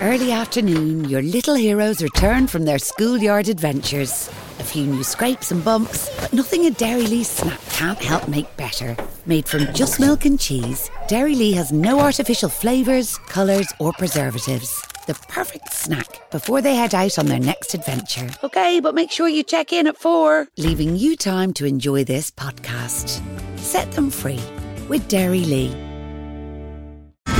early afternoon, your little heroes return from their schoolyard adventures. A few new scrapes and bumps, but nothing a Dairy Lee snack can't help make better. Made from just milk and cheese, Dairy Lee has no artificial flavours, colours, or preservatives. The perfect snack before they head out on their next adventure. Okay, but make sure you check in at four, leaving you time to enjoy this podcast. Set them free with Dairy Lee.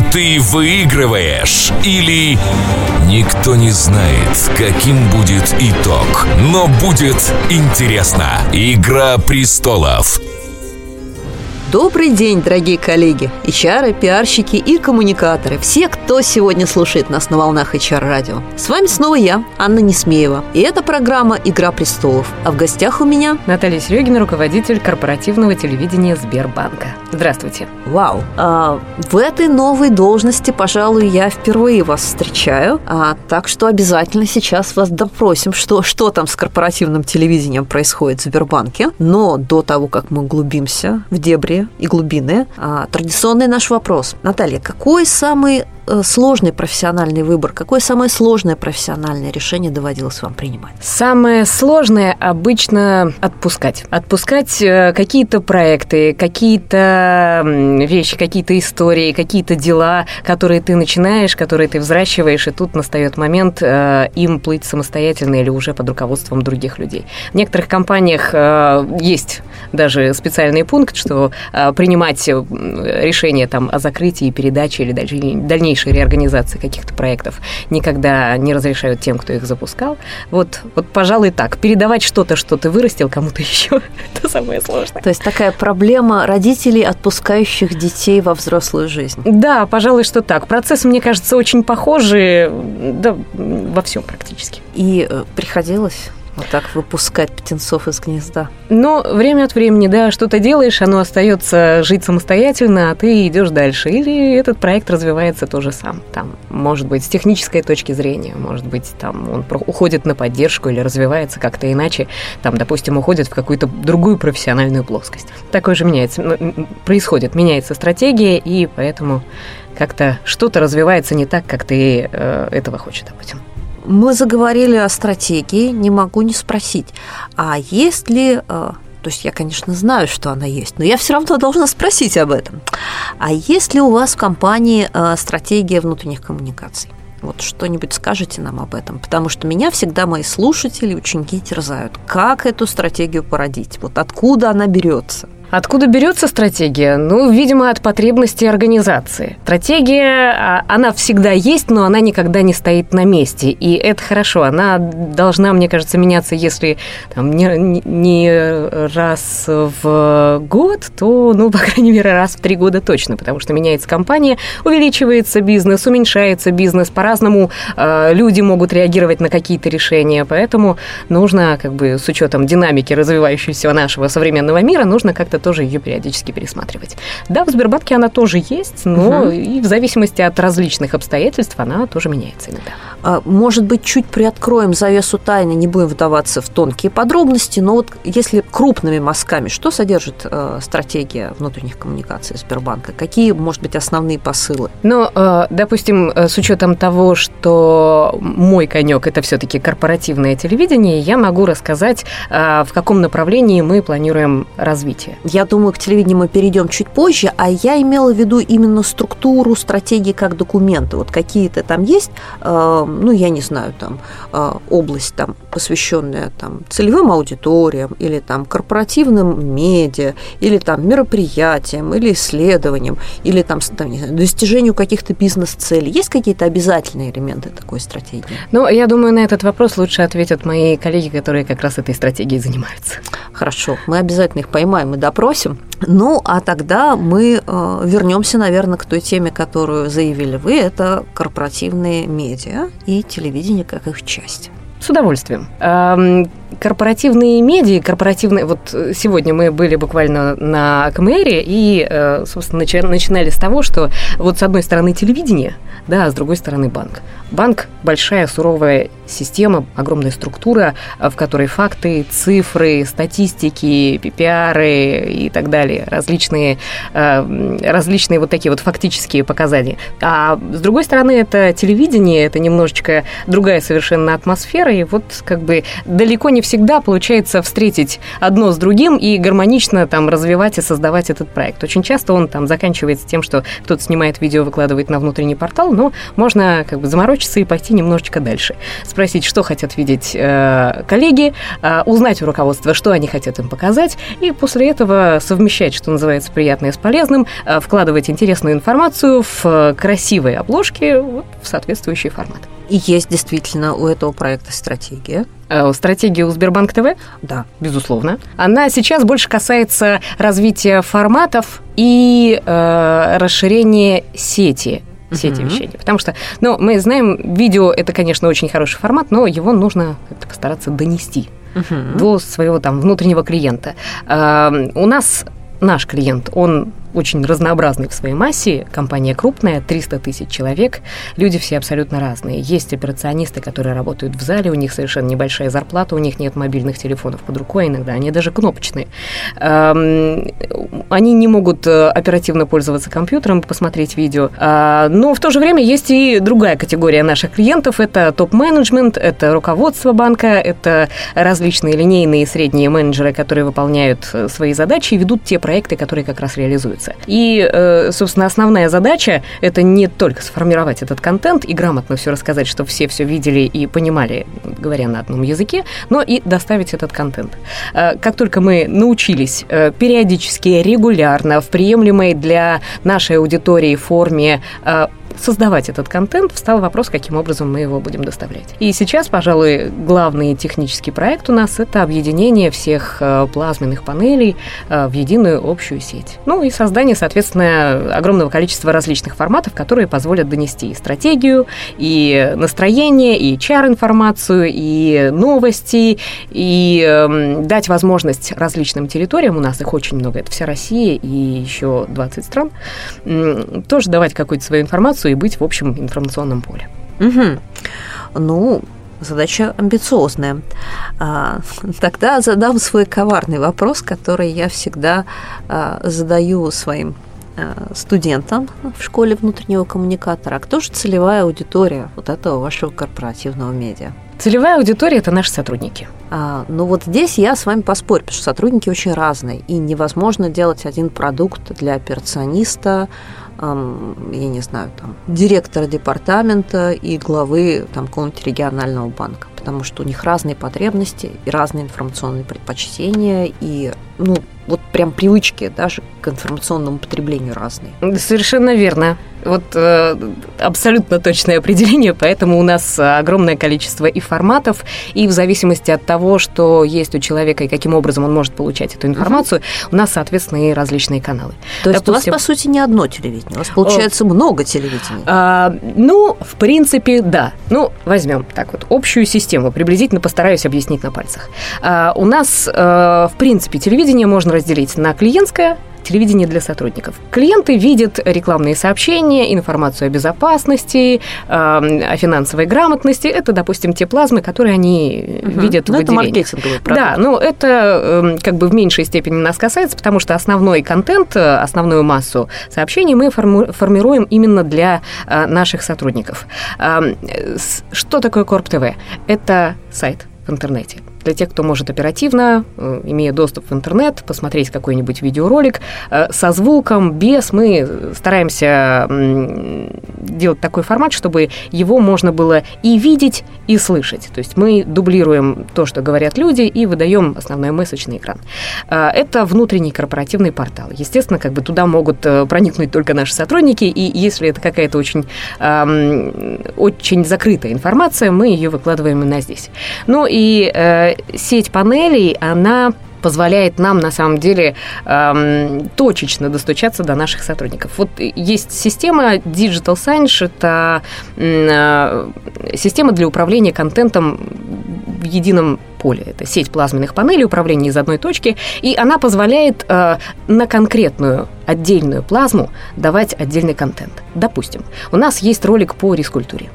ты выигрываешь, или никто не знает, каким будет итог. Но будет интересно. Игра престолов. Добрый день, дорогие коллеги, HR, пиарщики и коммуникаторы, все, кто сегодня слушает нас на волнах HR-радио. С вами снова я, Анна Несмеева, и это программа «Игра престолов». А в гостях у меня... Наталья Серегина, руководитель корпоративного телевидения Сбербанка. Здравствуйте. Вау. А, в этой новой должности, пожалуй, я впервые вас встречаю, а, так что обязательно сейчас вас допросим, что, что там с корпоративным телевидением происходит в Сбербанке. Но до того, как мы углубимся в дебри и глубины, а, традиционный наш вопрос. Наталья, какой самый сложный профессиональный выбор, какое самое сложное профессиональное решение доводилось вам принимать? Самое сложное обычно отпускать. Отпускать э, какие-то проекты, какие-то вещи, какие-то истории, какие-то дела, которые ты начинаешь, которые ты взращиваешь, и тут настает момент э, им плыть самостоятельно или уже под руководством других людей. В некоторых компаниях есть даже специальный пункт, что принимать решение там, о закрытии, передаче или дальнейшем дальнейшей реорганизации каких-то проектов никогда не разрешают тем, кто их запускал. Вот, вот пожалуй, так. Передавать что-то, что ты вырастил кому-то еще, это самое сложное. То есть такая проблема родителей, отпускающих детей во взрослую жизнь. Да, пожалуй, что так. Процессы, мне кажется, очень похожи да, во всем практически. И э, приходилось вот так выпускать птенцов из гнезда. Но время от времени, да, что-то делаешь, оно остается жить самостоятельно, а ты идешь дальше. Или этот проект развивается тоже сам. Там, может быть, с технической точки зрения, может быть, там он уходит на поддержку или развивается как-то иначе. Там, допустим, уходит в какую-то другую профессиональную плоскость. Такое же меняется, происходит, меняется стратегия, и поэтому как-то что-то развивается не так, как ты э, этого хочешь, допустим. Мы заговорили о стратегии, не могу не спросить, а есть ли э, то есть я, конечно, знаю, что она есть, но я все равно должна спросить об этом. А есть ли у вас в компании э, стратегия внутренних коммуникаций? Вот что-нибудь скажете нам об этом, потому что меня всегда мои слушатели, ученики терзают. Как эту стратегию породить? Вот откуда она берется? Откуда берется стратегия? Ну, видимо, от потребностей организации. Стратегия, а, она всегда есть, но она никогда не стоит на месте. И это хорошо. Она должна, мне кажется, меняться, если там, не, не раз в год, то, ну, по крайней мере, раз в три года точно, потому что меняется компания, увеличивается бизнес, уменьшается бизнес, по-разному э, люди могут реагировать на какие-то решения, поэтому нужно, как бы, с учетом динамики развивающегося нашего современного мира, нужно как-то это тоже ее периодически пересматривать. Да, в Сбербанке она тоже есть, но угу. и в зависимости от различных обстоятельств она тоже меняется иногда. А, может быть, чуть приоткроем завесу тайны, не будем вдаваться в тонкие подробности, но вот если крупными мазками, что содержит э, стратегия внутренних коммуникаций Сбербанка? Какие, может быть, основные посылы? Ну, э, допустим, э, с учетом того, что мой конек это все-таки корпоративное телевидение, я могу рассказать, э, в каком направлении мы планируем развитие. Я думаю, к телевидению мы перейдем чуть позже, а я имела в виду именно структуру стратегии как документы. Вот какие-то там есть, э, ну, я не знаю, там э, область, там, посвященная там, целевым аудиториям или там корпоративным медиа, или там мероприятиям, или исследованиям, или там, там не знаю, достижению каких-то бизнес-целей. Есть какие-то обязательные элементы такой стратегии? Ну, я думаю, на этот вопрос лучше ответят мои коллеги, которые как раз этой стратегией занимаются. Хорошо, мы обязательно их поймаем и допросим. Ну, а тогда мы э, вернемся, наверное, к той теме, которую заявили вы. Это корпоративные медиа и телевидение как их часть. С удовольствием. Корпоративные медиа, корпоративные... Вот сегодня мы были буквально на КМРе и, э, собственно, начинали с того, что вот с одной стороны телевидение, да, а с другой стороны банк. Банк – большая суровая система, огромная структура, в которой факты, цифры, статистики, PPR и так далее, различные, э, различные вот такие вот фактические показания. А с другой стороны, это телевидение, это немножечко другая совершенно атмосфера, и вот как бы далеко не всегда получается встретить одно с другим и гармонично там развивать и создавать этот проект. Очень часто он там заканчивается тем, что кто-то снимает видео, выкладывает на внутренний портал, но можно как бы заморочиться заморочиться и пойти немножечко дальше. Спросить, что хотят видеть э, коллеги, э, узнать у руководства, что они хотят им показать, и после этого совмещать, что называется, приятное с полезным, э, вкладывать интересную информацию в красивые обложки вот, в соответствующий формат. И есть действительно у этого проекта стратегия. Э, стратегия у Сбербанк ТВ? Да. Безусловно. Она сейчас больше касается развития форматов и э, расширения сети сети uh-huh. вещания. Потому что, ну, мы знаем, видео это, конечно, очень хороший формат, но его нужно постараться донести до своего там внутреннего клиента. Uh, у нас наш клиент, он очень разнообразный в своей массе, компания крупная, 300 тысяч человек, люди все абсолютно разные. Есть операционисты, которые работают в зале, у них совершенно небольшая зарплата, у них нет мобильных телефонов под рукой иногда, они даже кнопочные. Они не могут э, оперативно пользоваться компьютером, посмотреть видео. А, но в то же время есть и другая категория наших клиентов. Это топ-менеджмент, это руководство банка, это различные линейные и средние менеджеры, которые выполняют э, свои задачи и ведут те проекты, которые как раз реализуются делается. И, э, собственно, основная задача – это не только сформировать этот контент и грамотно все рассказать, чтобы все все видели и понимали, говоря на одном языке, но и доставить этот контент. Э, как только мы научились э, периодически, регулярно, в приемлемой для нашей аудитории форме создавать этот контент, встал вопрос, каким образом мы его будем доставлять. И сейчас, пожалуй, главный технический проект у нас – это объединение всех э, плазменных панелей э, в единую общую сеть. Ну и создание, соответственно, огромного количества различных форматов, которые позволят донести и стратегию, и настроение, и чар-информацию, и новости, и э, дать возможность различным территориям, у нас их очень много, это вся Россия и еще 20 стран, тоже давать какую-то свою информацию, и быть в общем информационном поле. Угу. Ну, задача амбициозная. А, тогда задам свой коварный вопрос, который я всегда а, задаю своим а, студентам в школе внутреннего коммуникатора. А кто же целевая аудитория вот этого вашего корпоративного медиа? Целевая аудитория – это наши сотрудники. А, ну вот здесь я с вами поспорю, потому что сотрудники очень разные, и невозможно делать один продукт для операциониста, я не знаю, там, директора департамента и главы там, какого-нибудь регионального банка, потому что у них разные потребности и разные информационные предпочтения, и ну, вот прям привычки даже к информационному потреблению разные. Совершенно верно. Вот э, абсолютно точное определение, поэтому у нас огромное количество и форматов, и в зависимости от того, что есть у человека и каким образом он может получать эту информацию, у нас, соответственно, и различные каналы. То есть Допустим, у вас, по сути, не одно телевидение, у вас, получается, О, много телевидений. А, ну, в принципе, да. Ну, возьмем так вот общую систему, приблизительно постараюсь объяснить на пальцах. А, у нас, а, в принципе, телевидение можно разделить на клиентское, телевидение для сотрудников. Клиенты видят рекламные сообщения, информацию о безопасности, о финансовой грамотности. Это, допустим, те плазмы, которые они угу. видят ну, в это маркетинговый продукт. Да, но это эм, как бы в меньшей степени нас касается, потому что основной контент, э, основную массу сообщений мы формируем именно для э, наших сотрудников. Что такое Корп ТВ? Это сайт в интернете для тех, кто может оперативно, э, имея доступ в интернет, посмотреть какой-нибудь видеоролик э, со звуком, без. Мы стараемся делать такой формат, чтобы его можно было и видеть, и слышать. То есть мы дублируем то, что говорят люди, и выдаем основной месседж на экран. Э, это внутренний корпоративный портал. Естественно, как бы туда могут проникнуть только наши сотрудники, и если это какая-то очень, очень закрытая информация, мы ее выкладываем именно здесь. Ну и сеть панелей, она позволяет нам на самом деле эм, точечно достучаться до наших сотрудников. Вот есть система Digital Sign, это э, система для управления контентом в едином поле. Это сеть плазменных панелей управления из одной точки, и она позволяет э, на конкретную отдельную плазму давать отдельный контент. Допустим, у нас есть ролик по рискультуре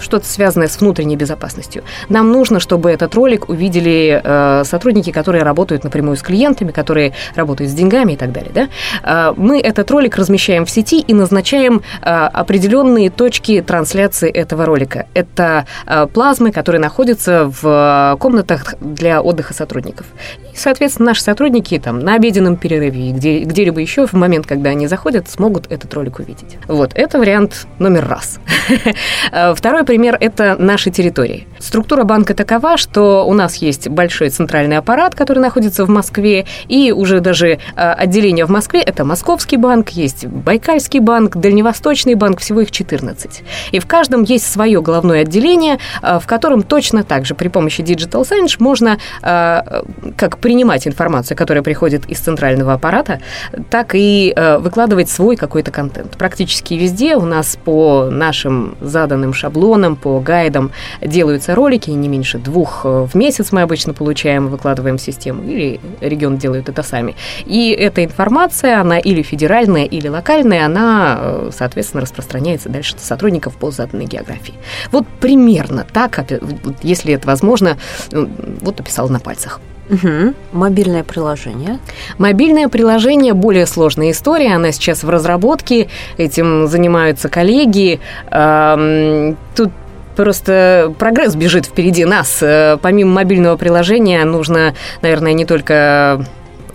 что-то связанное с внутренней безопасностью. Нам нужно, чтобы этот ролик увидели э, сотрудники, которые работают напрямую с клиентами, которые работают с деньгами и так далее. Да? Э, мы этот ролик размещаем в сети и назначаем э, определенные точки трансляции этого ролика. Это э, плазмы, которые находятся в комнатах для отдыха сотрудников. И, соответственно, наши сотрудники там на обеденном перерыве и где, где-либо еще в момент, когда они заходят, смогут этот ролик увидеть. Вот, это вариант номер раз. Э, второй пример – это наши территории. Структура банка такова, что у нас есть большой центральный аппарат, который находится в Москве, и уже даже а, отделение в Москве – это Московский банк, есть Байкальский банк, Дальневосточный банк, всего их 14. И в каждом есть свое головное отделение, а, в котором точно так же при помощи Digital Signage можно а, как принимать информацию, которая приходит из центрального аппарата, так и выкладывать свой какой-то контент. Практически везде у нас по нашим заданным шаблонам по гайдам делаются ролики, не меньше двух э, в месяц мы обычно получаем, выкладываем в систему, или регион делают это сами. И эта информация, она или федеральная, или локальная, она, э, соответственно, распространяется дальше до сотрудников по заданной географии. Вот примерно так, если это возможно, э, вот описал на пальцах. Угу. Мобильное приложение. Мобильное приложение более сложная история. Она сейчас в разработке. Этим занимаются коллеги. Тут просто прогресс бежит впереди нас. Э, помимо мобильного приложения нужно, наверное, не только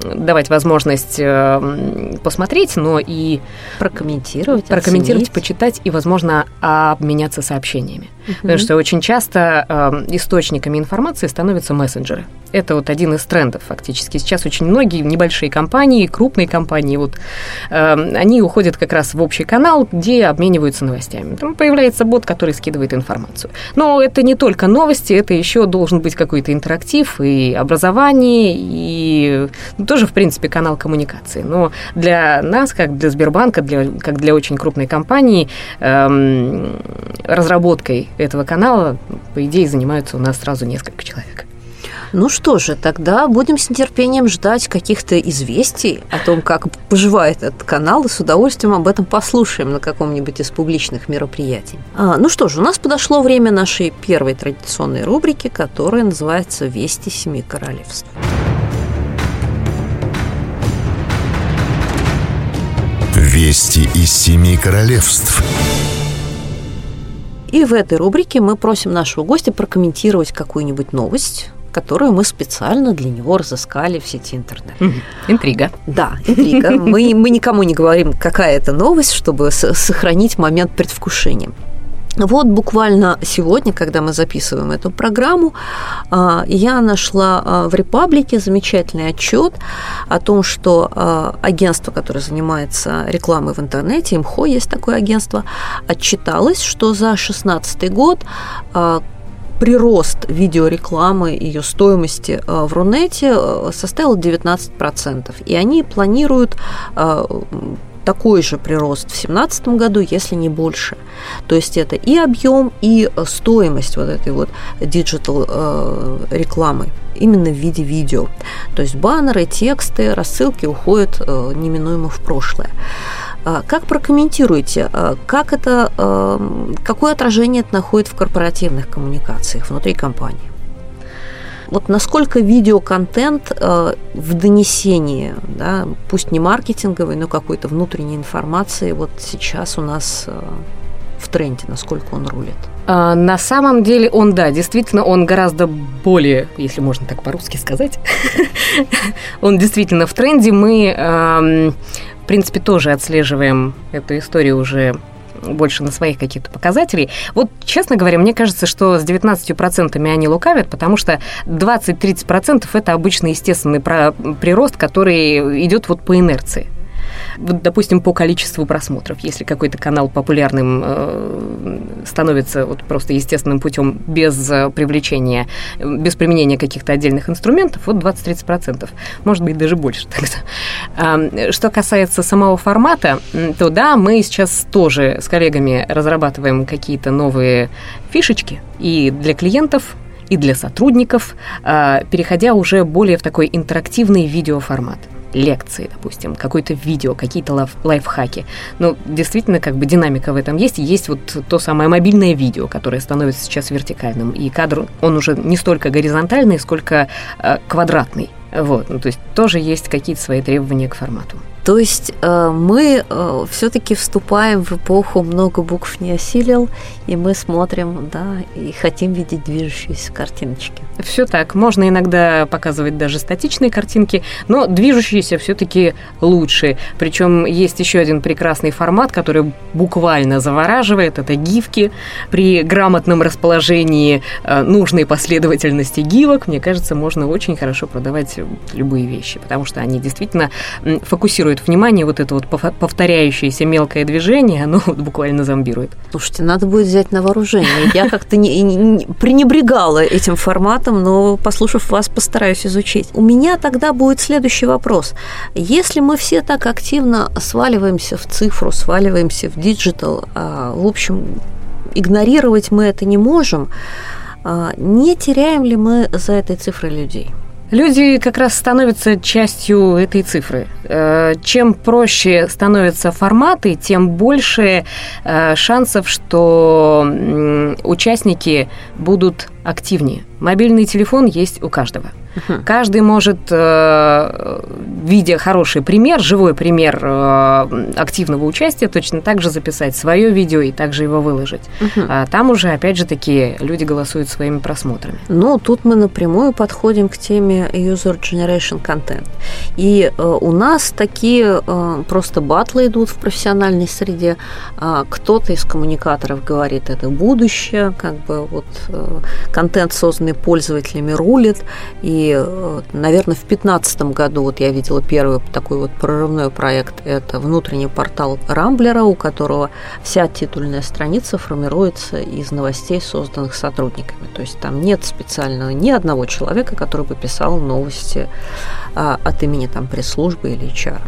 давать возможность э, посмотреть, но и прокомментировать, прокомментировать, оценить. почитать и, возможно, обменяться сообщениями. Угу. Потому что очень часто э, источниками информации становятся мессенджеры. Это вот один из трендов фактически. Сейчас очень многие небольшие компании, крупные компании, вот, э, они уходят как раз в общий канал, где обмениваются новостями. Там появляется бот, который скидывает информацию. Но это не только новости, это еще должен быть какой-то интерактив и образование, и тоже, в принципе, канал коммуникации. Но для нас, как для Сбербанка, для, как для очень крупной компании, э, разработкой этого канала, по идее, занимаются у нас сразу несколько человек. Ну что же, тогда будем с нетерпением ждать каких-то известий о том, как поживает этот канал, и с удовольствием об этом послушаем на каком-нибудь из публичных мероприятий. А, ну что же, у нас подошло время нашей первой традиционной рубрики, которая называется «Вести Семи Королевств». Вести из Семи Королевств. И в этой рубрике мы просим нашего гостя прокомментировать какую-нибудь новость, которую мы специально для него разыскали в сети интернет. Интрига. Да, интрига. Мы, мы никому не говорим, какая это новость, чтобы сохранить момент предвкушения. Вот буквально сегодня, когда мы записываем эту программу, а, я нашла а, в Репаблике замечательный отчет о том, что а, агентство, которое занимается рекламой в интернете, МХО есть такое агентство, отчиталось, что за 2016 год прирост видеорекламы, ее стоимости в Рунете составил 19%. И они планируют такой же прирост в 2017 году, если не больше. То есть это и объем, и э, стоимость вот этой вот digital э, рекламы именно в виде видео. То есть баннеры, тексты, рассылки уходят э, неминуемо в прошлое. А как прокомментируете, как это, какое отражение это находит в корпоративных коммуникациях внутри компании? Вот насколько видеоконтент э, в донесении, да, пусть не маркетинговый, но какой-то внутренней информации, вот сейчас у нас э, в тренде, насколько он рулит? А, на самом деле он, да, действительно, он гораздо более, если можно так по-русски сказать, он действительно в тренде. Мы, в принципе, тоже отслеживаем эту историю уже больше на своих каких-то показателей. Вот, честно говоря, мне кажется, что с 19% они лукавят, потому что 20-30% это обычно естественный прирост, который идет вот по инерции. Вот, допустим, по количеству просмотров. Если какой-то канал популярным э, становится вот просто естественным путем без э, привлечения, без применения каких-то отдельных инструментов, вот 20-30%. Может быть, даже больше тогда. Что касается самого формата, то да, мы сейчас тоже с коллегами разрабатываем какие-то новые фишечки и для клиентов, и для сотрудников, а, переходя уже более в такой интерактивный видеоформат лекции, допустим, какое-то видео, какие-то лайф лайфхаки. Ну, действительно, как бы динамика в этом есть. Есть вот то самое мобильное видео, которое становится сейчас вертикальным. И кадр, он уже не столько горизонтальный, сколько э, квадратный. Вот, ну, то есть тоже есть какие-то свои требования к формату. То есть э, мы э, все-таки вступаем в эпоху много букв не осилил, и мы смотрим, да, и хотим видеть движущиеся картиночки. Все так. Можно иногда показывать даже статичные картинки, но движущиеся все-таки лучше. Причем есть еще один прекрасный формат, который буквально завораживает. Это гифки. При грамотном расположении э, нужной последовательности гифок, мне кажется, можно очень хорошо продавать любые вещи, потому что они действительно фокусируют акцентирует внимание вот это вот повторяющееся мелкое движение, оно вот буквально зомбирует. Слушайте, надо будет взять на вооружение. Я как-то не, не, пренебрегала этим форматом, но, послушав вас, постараюсь изучить. У меня тогда будет следующий вопрос. Если мы все так активно сваливаемся в цифру, сваливаемся в digital, а, в общем, игнорировать мы это не можем, а, не теряем ли мы за этой цифрой людей? Люди как раз становятся частью этой цифры. Э, чем проще становятся форматы, тем больше э, шансов, что участники будут активнее. Мобильный телефон есть у каждого. Uh-huh. Каждый может, э, видя хороший пример, живой пример э, активного участия, точно так же записать свое видео и также его выложить. А там уже, опять же, такие люди голосуют своими просмотрами. Ну, тут мы напрямую подходим к теме User Generation Content. И э, у нас такие просто батлы идут в профессиональной среде. А кто-то из коммуникаторов говорит, это будущее, как бы вот контент, созданный пользователями, рулит. И, э, наверное, в 2015 году вот я видела первый такой вот прорывной проект. Это внутренний портал Рамблера, у которого вся титульная страница формируется из новостей, созданных сотрудниками. То есть там нет специального ни одного человека, который бы писал новости а, от имени там пресс-службы или HR.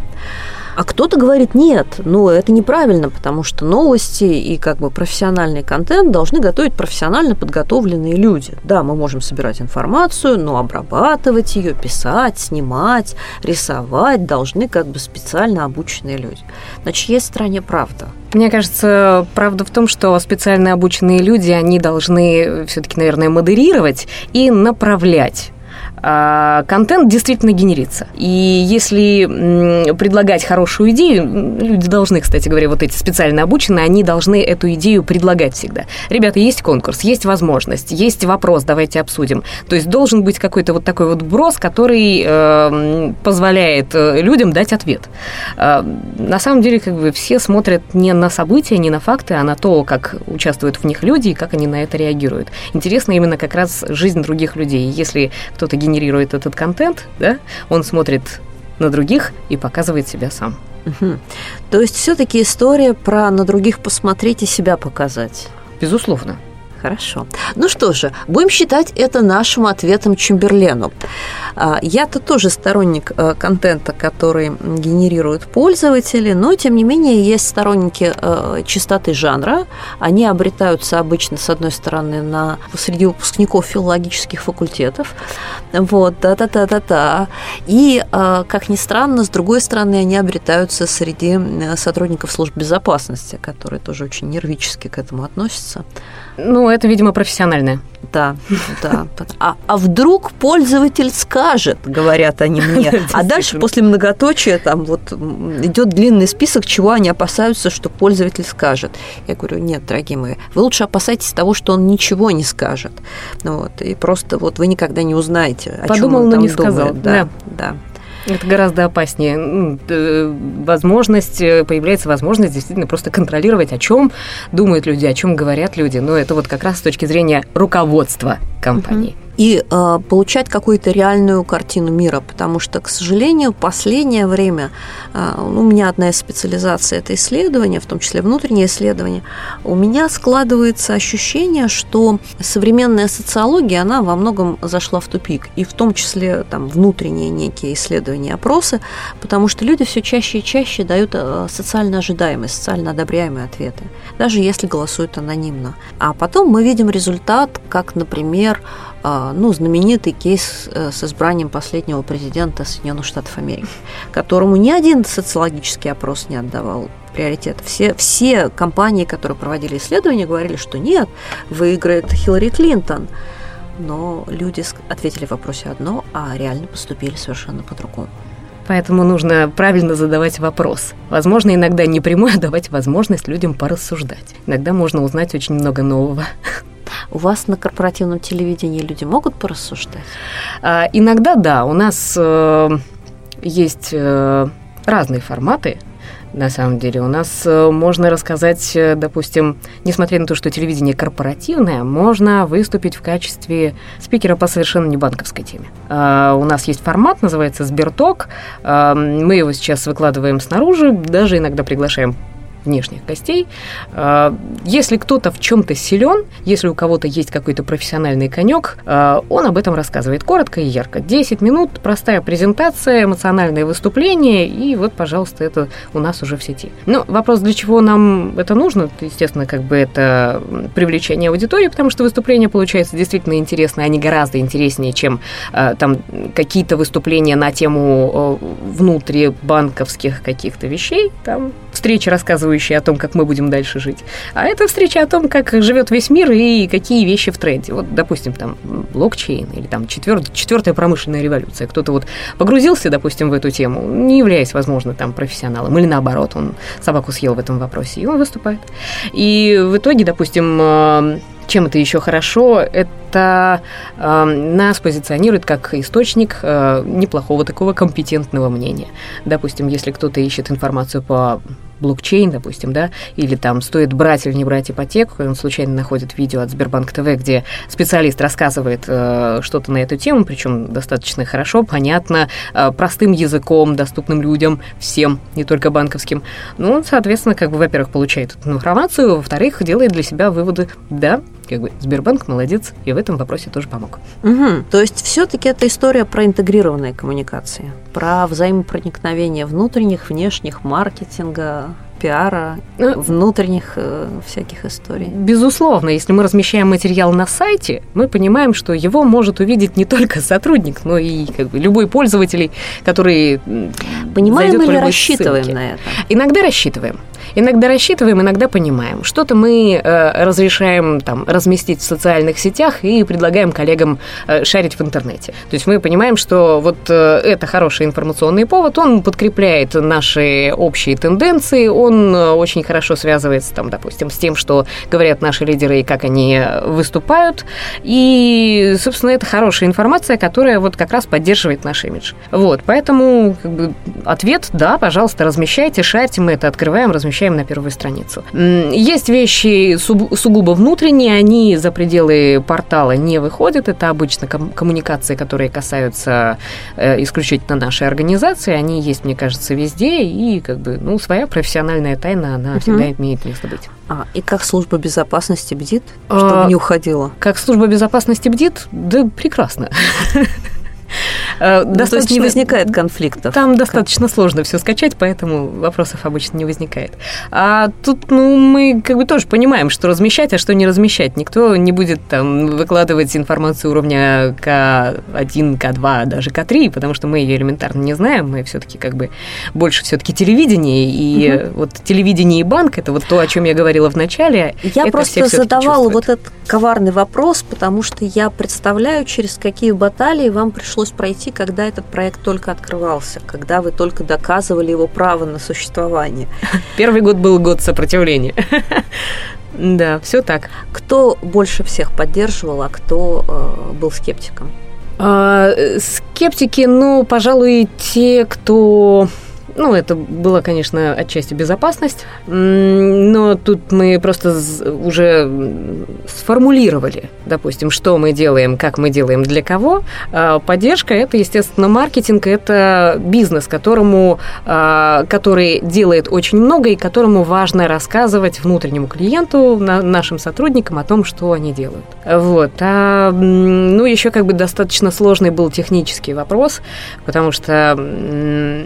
А кто-то говорит, нет, ну это неправильно, потому что новости и как бы профессиональный контент должны готовить профессионально подготовленные люди. Да, мы можем собирать информацию, но обрабатывать ее, писать, снимать, рисовать должны как бы специально обученные люди. На чьей стороне правда? Мне кажется, правда в том, что специально обученные люди, они должны все-таки, наверное, модерировать и направлять контент действительно генерится. И если предлагать хорошую идею, люди должны, кстати говоря, вот эти специально обученные, они должны эту идею предлагать всегда. Ребята, есть конкурс, есть возможность, есть вопрос, давайте обсудим. То есть должен быть какой-то вот такой вот брос, который э, позволяет э, людям дать ответ. Э, на самом деле, как бы все смотрят не на события, не на факты, а на то, как участвуют в них люди и как они на это реагируют. Интересно именно как раз жизнь других людей. Если кто-то генерирует генерирует этот контент, да, он смотрит на других и показывает себя сам. Угу. То есть все-таки история про на других посмотреть и себя показать. Безусловно. Хорошо. Ну что же, будем считать это нашим ответом Чемберлену. А, я-то тоже сторонник э, контента, который генерируют пользователи, но, тем не менее, есть сторонники э, чистоты жанра. Они обретаются обычно, с одной стороны, на, среди выпускников филологических факультетов. Вот, да-да-да-да-да. И, э, как ни странно, с другой стороны, они обретаются среди сотрудников служб безопасности, которые тоже очень нервически к этому относятся. Ну, это, видимо, профессиональное. Да, да. А, а вдруг пользователь скажет, говорят они мне. А дальше после многоточия там вот идет длинный список, чего они опасаются, что пользователь скажет. Я говорю, нет, дорогие мои, вы лучше опасайтесь того, что он ничего не скажет. Вот, и просто вот вы никогда не узнаете, о Подумал, чем он там не думает. сказал. Да, да. Это гораздо опаснее. Возможность, э, появляется возможность действительно просто контролировать, о чем думают люди, о чем говорят люди. Но это вот как раз с точки зрения руководства компании. Угу и э, получать какую-то реальную картину мира, потому что, к сожалению, последнее время э, у меня одна из специализаций это исследование, в том числе внутреннее исследование, у меня складывается ощущение, что современная социология, она во многом зашла в тупик, и в том числе там внутренние некие исследования, опросы, потому что люди все чаще и чаще дают э, социально ожидаемые, социально одобряемые ответы, даже если голосуют анонимно. А потом мы видим результат, как, например, а, ну, знаменитый кейс э, с избранием последнего президента Соединенных Штатов Америки, которому ни один социологический опрос не отдавал приоритет. Все, все компании, которые проводили исследования, говорили, что нет, выиграет Хиллари Клинтон. Но люди ответили в вопросе одно, а реально поступили совершенно по-другому. Поэтому нужно правильно задавать вопрос. Возможно, иногда не прямой, а давать возможность людям порассуждать. Иногда можно узнать очень много нового. У вас на корпоративном телевидении люди могут порассуждать? А, иногда да. У нас э, есть э, разные форматы на самом деле. У нас э, можно рассказать, э, допустим, несмотря на то, что телевидение корпоративное, можно выступить в качестве спикера по совершенно не банковской теме. А, у нас есть формат, называется Сберток. Мы его сейчас выкладываем снаружи, даже иногда приглашаем внешних гостей. А, если кто-то в чем-то силен, если у кого-то есть какой-то профессиональный конек, а, он об этом рассказывает коротко и ярко. 10 минут, простая презентация, эмоциональное выступление, и вот, пожалуйста, это у нас уже в сети. Ну, вопрос, для чего нам это нужно? Естественно, как бы это привлечение аудитории, потому что выступление получается действительно интересно, они гораздо интереснее, чем а, там какие-то выступления на тему внутрибанковских каких-то вещей. Там встречи рассказывающие о том, как мы будем дальше жить. А это встреча о том, как живет весь мир и какие вещи в тренде. Вот, допустим, там блокчейн или там четвер... четвертая промышленная революция. Кто-то вот погрузился, допустим, в эту тему, не являясь, возможно, там профессионалом, или наоборот, он собаку съел в этом вопросе, и он выступает. И в итоге, допустим, э, чем это еще хорошо? Это э, нас позиционирует как источник э, неплохого такого компетентного мнения. Допустим, если кто-то ищет информацию по блокчейн, допустим, да, или там стоит брать или не брать ипотеку, и он случайно находит видео от Сбербанк ТВ, где специалист рассказывает э, что-то на эту тему, причем достаточно хорошо, понятно, э, простым языком, доступным людям, всем, не только банковским. Ну, соответственно, как бы, во-первых, получает эту информацию, во-вторых, делает для себя выводы, да, как бы Сбербанк молодец и в этом вопросе тоже помог. Угу. То есть все-таки это история про интегрированные коммуникации, про взаимопроникновение внутренних, внешних, маркетинга, пиара, ну, внутренних э, всяких историй. Безусловно, если мы размещаем материал на сайте, мы понимаем, что его может увидеть не только сотрудник, но и как бы, любой пользователь, который Понимаем или рассчитываем ссылке. на это? Иногда рассчитываем. Иногда рассчитываем, иногда понимаем. Что-то мы э, разрешаем там, разместить в социальных сетях и предлагаем коллегам э, шарить в интернете. То есть мы понимаем, что вот э, это хороший информационный повод, он подкрепляет наши общие тенденции, он э, очень хорошо связывается, там, допустим, с тем, что говорят наши лидеры и как они выступают. И, собственно, это хорошая информация, которая вот как раз поддерживает наш имидж. Вот, поэтому как бы, ответ – да, пожалуйста, размещайте, шарьте, мы это открываем, размещаем помещаем на первую страницу. Есть вещи сугубо внутренние, они за пределы портала не выходят. Это обычно коммуникации, которые касаются э, исключительно нашей организации. Они есть, мне кажется, везде. И как бы, ну, своя профессиональная тайна, она угу. всегда имеет место быть. А, и как служба безопасности бдит, чтобы а, не уходила? Как служба безопасности бдит? Да прекрасно. Э, ну, то есть не возникает конфликтов? Там достаточно сложно все скачать, поэтому вопросов обычно не возникает. А тут, ну, мы как бы тоже понимаем, что размещать, а что не размещать. Никто не будет там выкладывать информацию уровня К1, К2, даже К3, потому что мы ее элементарно не знаем. Мы все-таки как бы больше все-таки телевидение, и угу. вот телевидение и банк это вот то, о чем я говорила в начале. Я просто задавала вот этот коварный вопрос, потому что я представляю, через какие баталии вам пришлось пройти когда этот проект только открывался, когда вы только доказывали его право на существование. Первый год был год сопротивления. Да, все так. Кто больше всех поддерживал, а кто э, был скептиком? А, скептики, ну, пожалуй, те, кто ну, это была, конечно, отчасти безопасность, но тут мы просто уже сформулировали, допустим, что мы делаем, как мы делаем, для кого. А поддержка – это, естественно, маркетинг, это бизнес, которому, а, который делает очень много и которому важно рассказывать внутреннему клиенту, нашим сотрудникам о том, что они делают. Вот. А, ну, еще как бы достаточно сложный был технический вопрос, потому что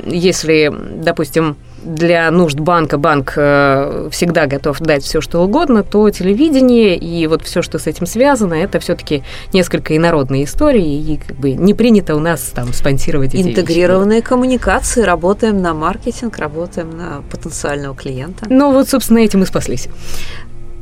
если, допустим, для нужд банка банк э, всегда готов дать все, что угодно, то телевидение и вот все, что с этим связано, это все-таки несколько инородные истории, и как бы не принято у нас там спонсировать эти Интегрированные вещи. коммуникации, работаем на маркетинг, работаем на потенциального клиента. Ну вот, собственно, этим и спаслись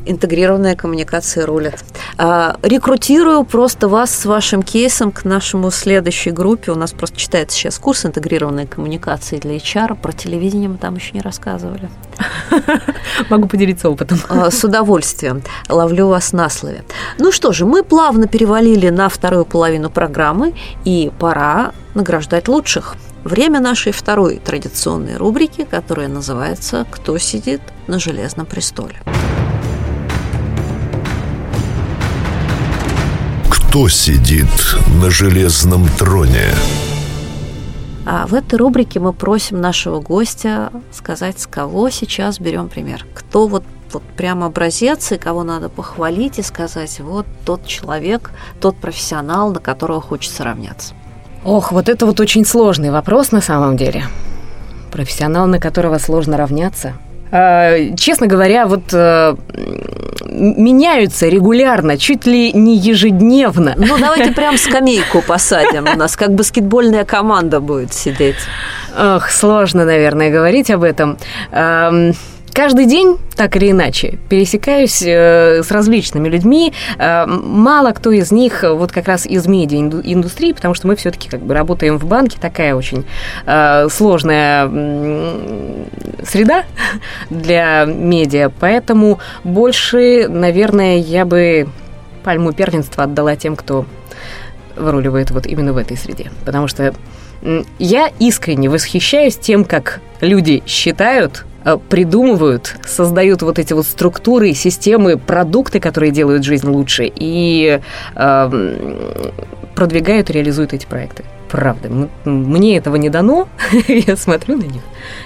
интегрированная коммуникация рулит. А, рекрутирую просто вас с вашим кейсом к нашему следующей группе. У нас просто читается сейчас курс интегрированной коммуникации для HR. Про телевидение мы там еще не рассказывали. Могу поделиться опытом. А, с удовольствием. Ловлю вас на слове. Ну что же, мы плавно перевалили на вторую половину программы, и пора награждать лучших. Время нашей второй традиционной рубрики, которая называется «Кто сидит на железном престоле». Кто сидит на железном троне? А в этой рубрике мы просим нашего гостя сказать, с кого сейчас берем пример. Кто вот вот прям образец, и кого надо похвалить и сказать, вот тот человек, тот профессионал, на которого хочется равняться. Ох, вот это вот очень сложный вопрос на самом деле. Профессионал, на которого сложно равняться. А, честно говоря, вот э, меняются регулярно, чуть ли не ежедневно. Ну, давайте прям скамейку посадим. У нас как баскетбольная команда будет сидеть. Ох, сложно, наверное, говорить об этом. Каждый день, так или иначе, пересекаюсь э, с различными людьми. Э, мало кто из них вот как раз из медиа-индустрии, потому что мы все-таки как бы работаем в банке, такая очень э, сложная среда для медиа, поэтому больше, наверное, я бы пальму первенства отдала тем, кто выруливает вот именно в этой среде, потому что я искренне восхищаюсь тем, как люди считают Э, придумывают, создают вот эти вот структуры, системы, продукты, которые делают жизнь лучше, и э, продвигают реализуют эти проекты. Правда, мне этого не дано, я смотрю на них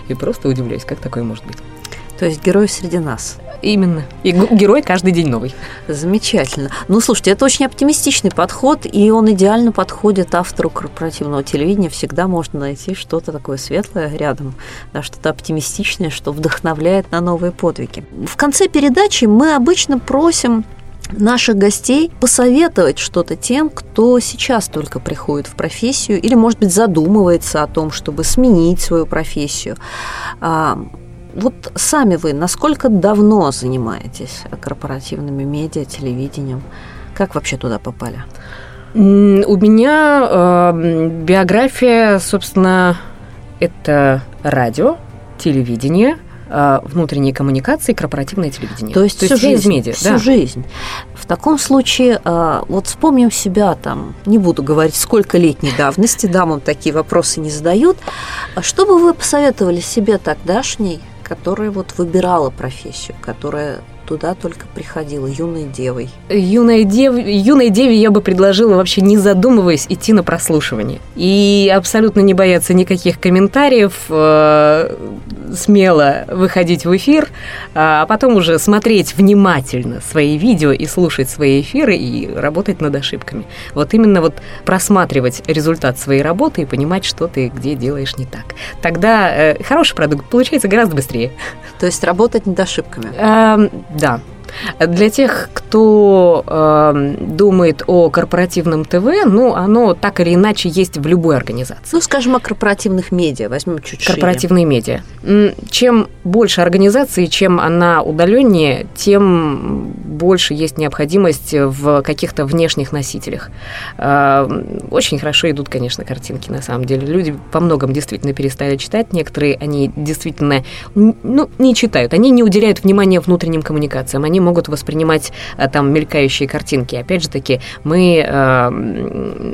и просто удивляюсь, как такое может быть. То есть герой среди нас. Именно. И герой каждый день новый. Замечательно. Ну, слушайте, это очень оптимистичный подход, и он идеально подходит автору корпоративного телевидения. Всегда можно найти что-то такое светлое рядом, да, что-то оптимистичное, что вдохновляет на новые подвиги. В конце передачи мы обычно просим наших гостей посоветовать что-то тем, кто сейчас только приходит в профессию или, может быть, задумывается о том, чтобы сменить свою профессию. Вот сами вы насколько давно занимаетесь корпоративными медиа, телевидением? Как вообще туда попали? У меня э, биография, собственно, это радио, телевидение, э, внутренние коммуникации, корпоративное телевидение. То есть, То есть всю жизнь, из медиа, всю да. жизнь. В таком случае, э, вот вспомним себя там, не буду говорить, сколько летней давности, дамам такие вопросы не задают. А что бы вы посоветовали себе тогдашней которая вот выбирала профессию, которая туда только приходила юной девой. Юной, дев... юной деве я бы предложила вообще не задумываясь идти на прослушивание. И абсолютно не бояться никаких комментариев, э, смело выходить в эфир, а потом уже смотреть внимательно свои видео и слушать свои эфиры и работать над ошибками. Вот именно вот просматривать результат своей работы и понимать, что ты где делаешь не так. Тогда э, хороший продукт получается гораздо быстрее. То есть работать над ошибками? Э, да. Для тех, кто э, думает о корпоративном ТВ, ну, оно так или иначе есть в любой организации. Ну, скажем, о корпоративных медиа, возьмем чуть шире. Корпоративные медиа. Чем больше организации, чем она удаленнее, тем больше есть необходимость в каких-то внешних носителях. Э, очень хорошо идут, конечно, картинки, на самом деле. Люди по многом действительно перестали читать, некоторые, они действительно, ну, не читают, они не уделяют внимания внутренним коммуникациям, они могут воспринимать а там мелькающие картинки. Опять же таки, мы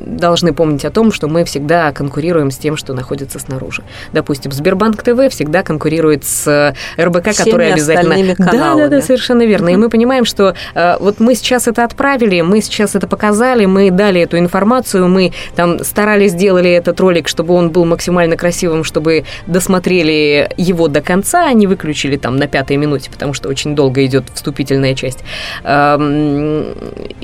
должны помнить о том, что мы всегда конкурируем с тем, что находится снаружи. Допустим, Сбербанк ТВ всегда конкурирует с РБК, Всеми который обязательно... Да, да, да, совершенно верно. И мы понимаем, что э, вот мы сейчас это отправили, мы сейчас это показали, мы дали эту информацию, мы там старались, сделали этот ролик, чтобы он был максимально красивым, чтобы досмотрели его до конца, а не выключили там на пятой минуте, потому что очень долго идет вступительная часть. Эм,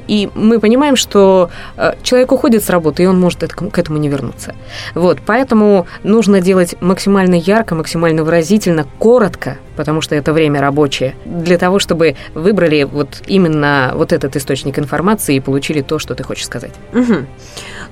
и мы понимаем, что э, человек уходит с работы, и он может к этому не вернуться. Вот, поэтому нужно делать максимально ярко, максимально выразительно, коротко, потому что это время рабочее, для того, чтобы выбрали вот именно вот этот источник информации и получили то, что ты хочешь сказать. Угу.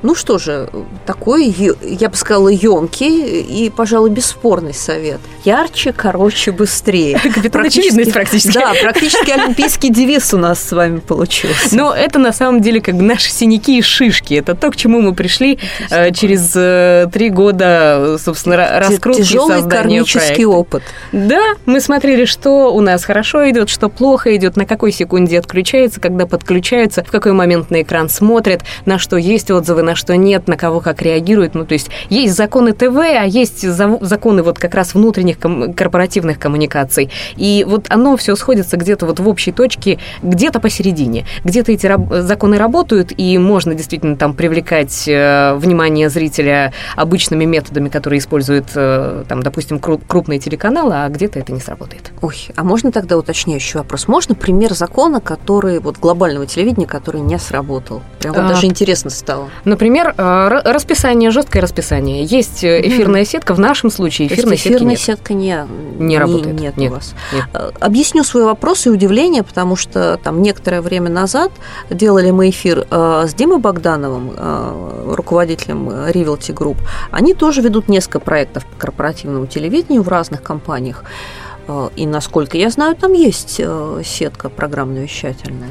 Ну что же, такой, я бы сказала, емкий и, пожалуй, бесспорный совет. Ярче, короче, быстрее. Капитан очевидность практически. Да, практически олимпийский девиз у нас с вами получился. Но это на самом деле как бы наши синяки и шишки. Это то, к чему мы пришли э, через э, три года, собственно, раскрутки Тяжелый кармический опыт. Да, мы смотрели, что у нас хорошо идет, что плохо идет, на какой секунде отключается, когда подключается, в какой момент на экран смотрят, на что есть отзывы, на что нет, на кого как реагируют. Ну, то есть есть законы ТВ, а есть законы вот как раз внутренних корпоративных коммуникаций. И вот оно все сходится где-то вот в общей точке, где-то посередине. Где-то эти законы работают, и можно действительно там привлекать э, внимание зрителя обычными методами, которые используют, э, там, допустим, крупные телеканалы, а где-то это не сработает. Ой, а можно тогда уточняющий вопрос? Можно пример закона, который, вот глобального телевидения, который не сработал? Прям вот а, даже интересно стало. Например, э, расписание, жесткое расписание. Есть эфирная сетка, в нашем случае эфирной сетки эфирная нет. сетка не, не работает. Нет, нет у вас. Нет. Объясню свой вопрос и удивление, потому что там некоторое время назад делали мы эфир с Димой Богдановым, руководителем Rivelty Group. Они тоже ведут несколько проектов по корпоративному телевидению в разных компаниях. Э, и, насколько я знаю, там есть э, сетка программно-вещательная.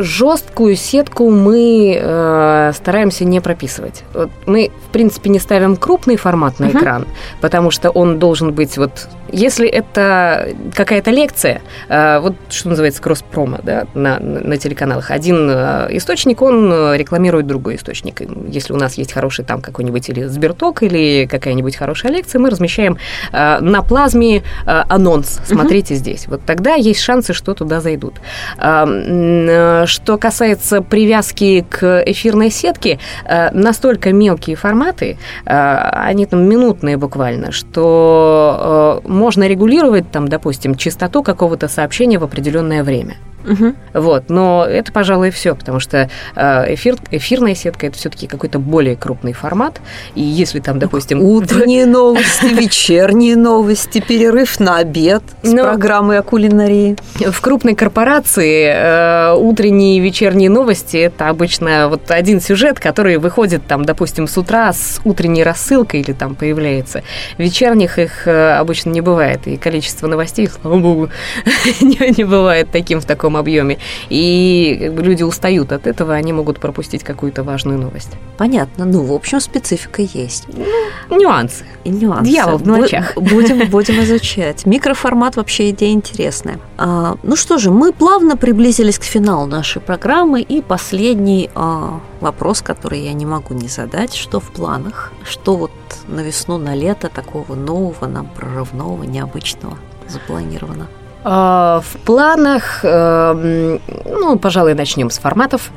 Жесткую сетку мы э, стараемся не прописывать. Вот мы, в принципе, не ставим крупный формат на uh-huh. экран, потому что он должен быть вот если это какая-то лекция, э, вот что называется кросс-промо да, на, на телеканалах, один э, источник, он рекламирует другой источник. Если у нас есть хороший там какой-нибудь или Сберток, или какая-нибудь хорошая лекция, мы размещаем э, на плазме анонс. Смотрите угу. здесь. Вот тогда есть шансы, что туда зайдут. Что касается привязки к эфирной сетке, настолько мелкие форматы, они там минутные буквально, что можно регулировать, там, допустим, частоту какого-то сообщения в определенное время. Угу. Вот, но это, пожалуй, все, потому что э, эфир, эфирная сетка это все-таки какой-то более крупный формат. И если там, допустим. Утренние новости, вечерние новости, перерыв на обед с но программой о кулинарии. В крупной корпорации э, утренние и вечерние новости это обычно вот один сюжет, который выходит там, допустим, с утра с утренней рассылкой или там появляется. Вечерних их э, обычно не бывает. И количество новостей, слава богу, не бывает таким в таком объеме. И люди устают от этого, они могут пропустить какую-то важную новость. Понятно. Ну, в общем, специфика есть. Ну, нюансы. И нюансы. Дьявол в мелочах. Будем, будем изучать. Микроформат вообще идея интересная. А, ну что же, мы плавно приблизились к финалу нашей программы. И последний а, вопрос, который я не могу не задать. Что в планах? Что вот на весну, на лето такого нового, нам прорывного, необычного запланировано? А, в планах, эм, ну, пожалуй, начнем с форматов.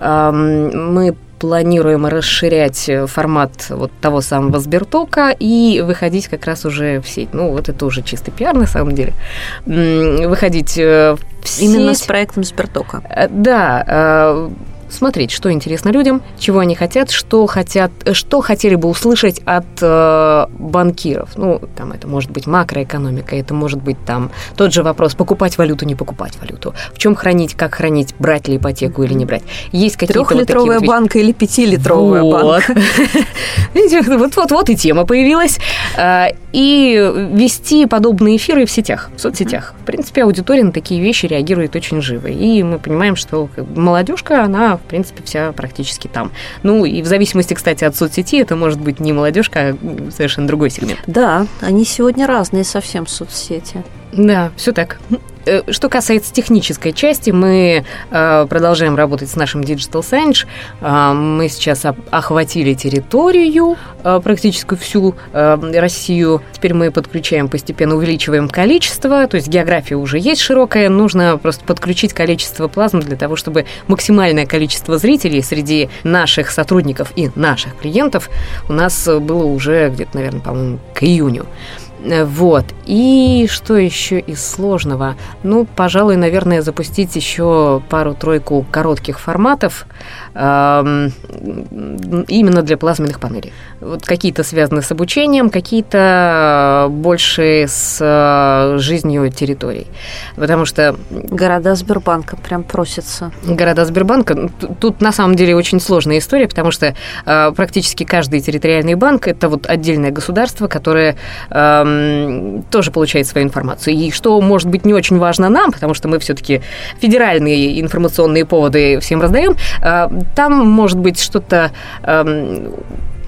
Эм, мы планируем расширять формат вот того самого Сбертока и выходить как раз уже в сеть. Ну, вот это уже чистый пиар, на самом деле. Выходить э, в сеть. Именно с проектом Сбертока. Э, да, э, смотреть, что интересно людям, чего они хотят, что хотят, что хотели бы услышать от э, банкиров. Ну, там это может быть макроэкономика, это может быть там тот же вопрос, покупать валюту, не покупать валюту. В чем хранить, как хранить, брать ли ипотеку или не брать. Есть какие-то Трехлитровая вот банка или пятилитровая вот. банка. Вот-вот-вот и тема появилась. А, и вести подобные эфиры в сетях, в соцсетях. В принципе, аудитория на такие вещи реагирует очень живо. И мы понимаем, что молодежка, она в принципе, вся практически там. Ну, и в зависимости, кстати, от соцсети, это может быть не молодежка, а совершенно другой сегмент. Да, они сегодня разные совсем соцсети. Да, все так. Э, что касается технической части, мы э, продолжаем работать с нашим Digital Science. Э, мы сейчас охватили территорию, практически всю Россию. Теперь мы подключаем постепенно, увеличиваем количество, то есть география уже есть широкая, нужно просто подключить количество плазм для того, чтобы максимальное количество зрителей среди наших сотрудников и наших клиентов у нас было уже где-то, наверное, по-моему, к июню. Э, вот. И что еще из сложного? Ну, пожалуй, наверное, запустить еще пару-тройку коротких форматов э, именно для плазменных панелей. Вот какие-то связаны с обучением, какие-то больше с э, жизнью территорий. Потому что... Города Сбербанка прям просятся. Города Сбербанка. Тут на самом деле очень сложная история, потому что э, практически каждый территориальный банк это вот отдельное государство, которое э, тоже получает свою информацию. И что может быть не очень важно нам, потому что мы все-таки федеральные информационные поводы всем раздаем, э, там может быть что-то эм,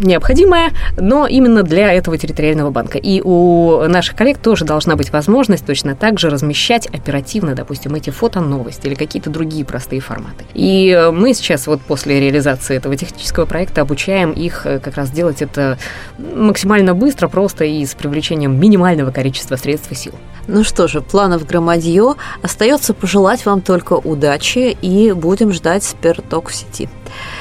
необходимое, но именно для этого территориального банка. И у наших коллег тоже должна быть возможность точно так же размещать оперативно, допустим, эти фото-новости или какие-то другие простые форматы. И мы сейчас вот после реализации этого технического проекта обучаем их э, как раз делать это максимально быстро, просто и с привлечением минимального количества средств и сил. Ну что же, планов громадье. Остается пожелать вам только удачи и будем ждать спирток в сети.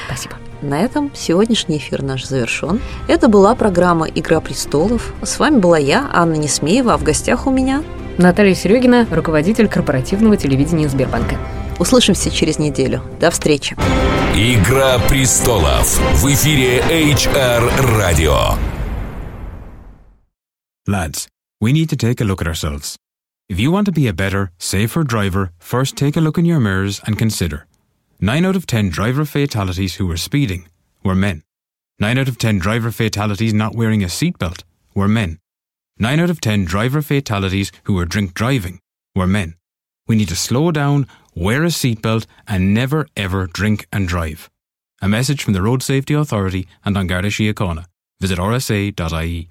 Спасибо. На этом сегодняшний эфир наш завершен. Это была программа «Игра престолов». С вами была я, Анна Несмеева, а в гостях у меня Наталья Серегина, руководитель корпоративного телевидения Сбербанка. Услышимся через неделю. До встречи. «Игра престолов» в эфире HR Radio. Lads, we need to take a look at ourselves. If you want to be a better, safer driver, first take a look in your mirrors and consider – Nine out of ten driver fatalities who were speeding were men. Nine out of ten driver fatalities not wearing a seatbelt were men. Nine out of ten driver fatalities who were drink driving were men. We need to slow down, wear a seatbelt, and never ever drink and drive. A message from the Road Safety Authority and An Garda Síochána. Visit rsa.ie.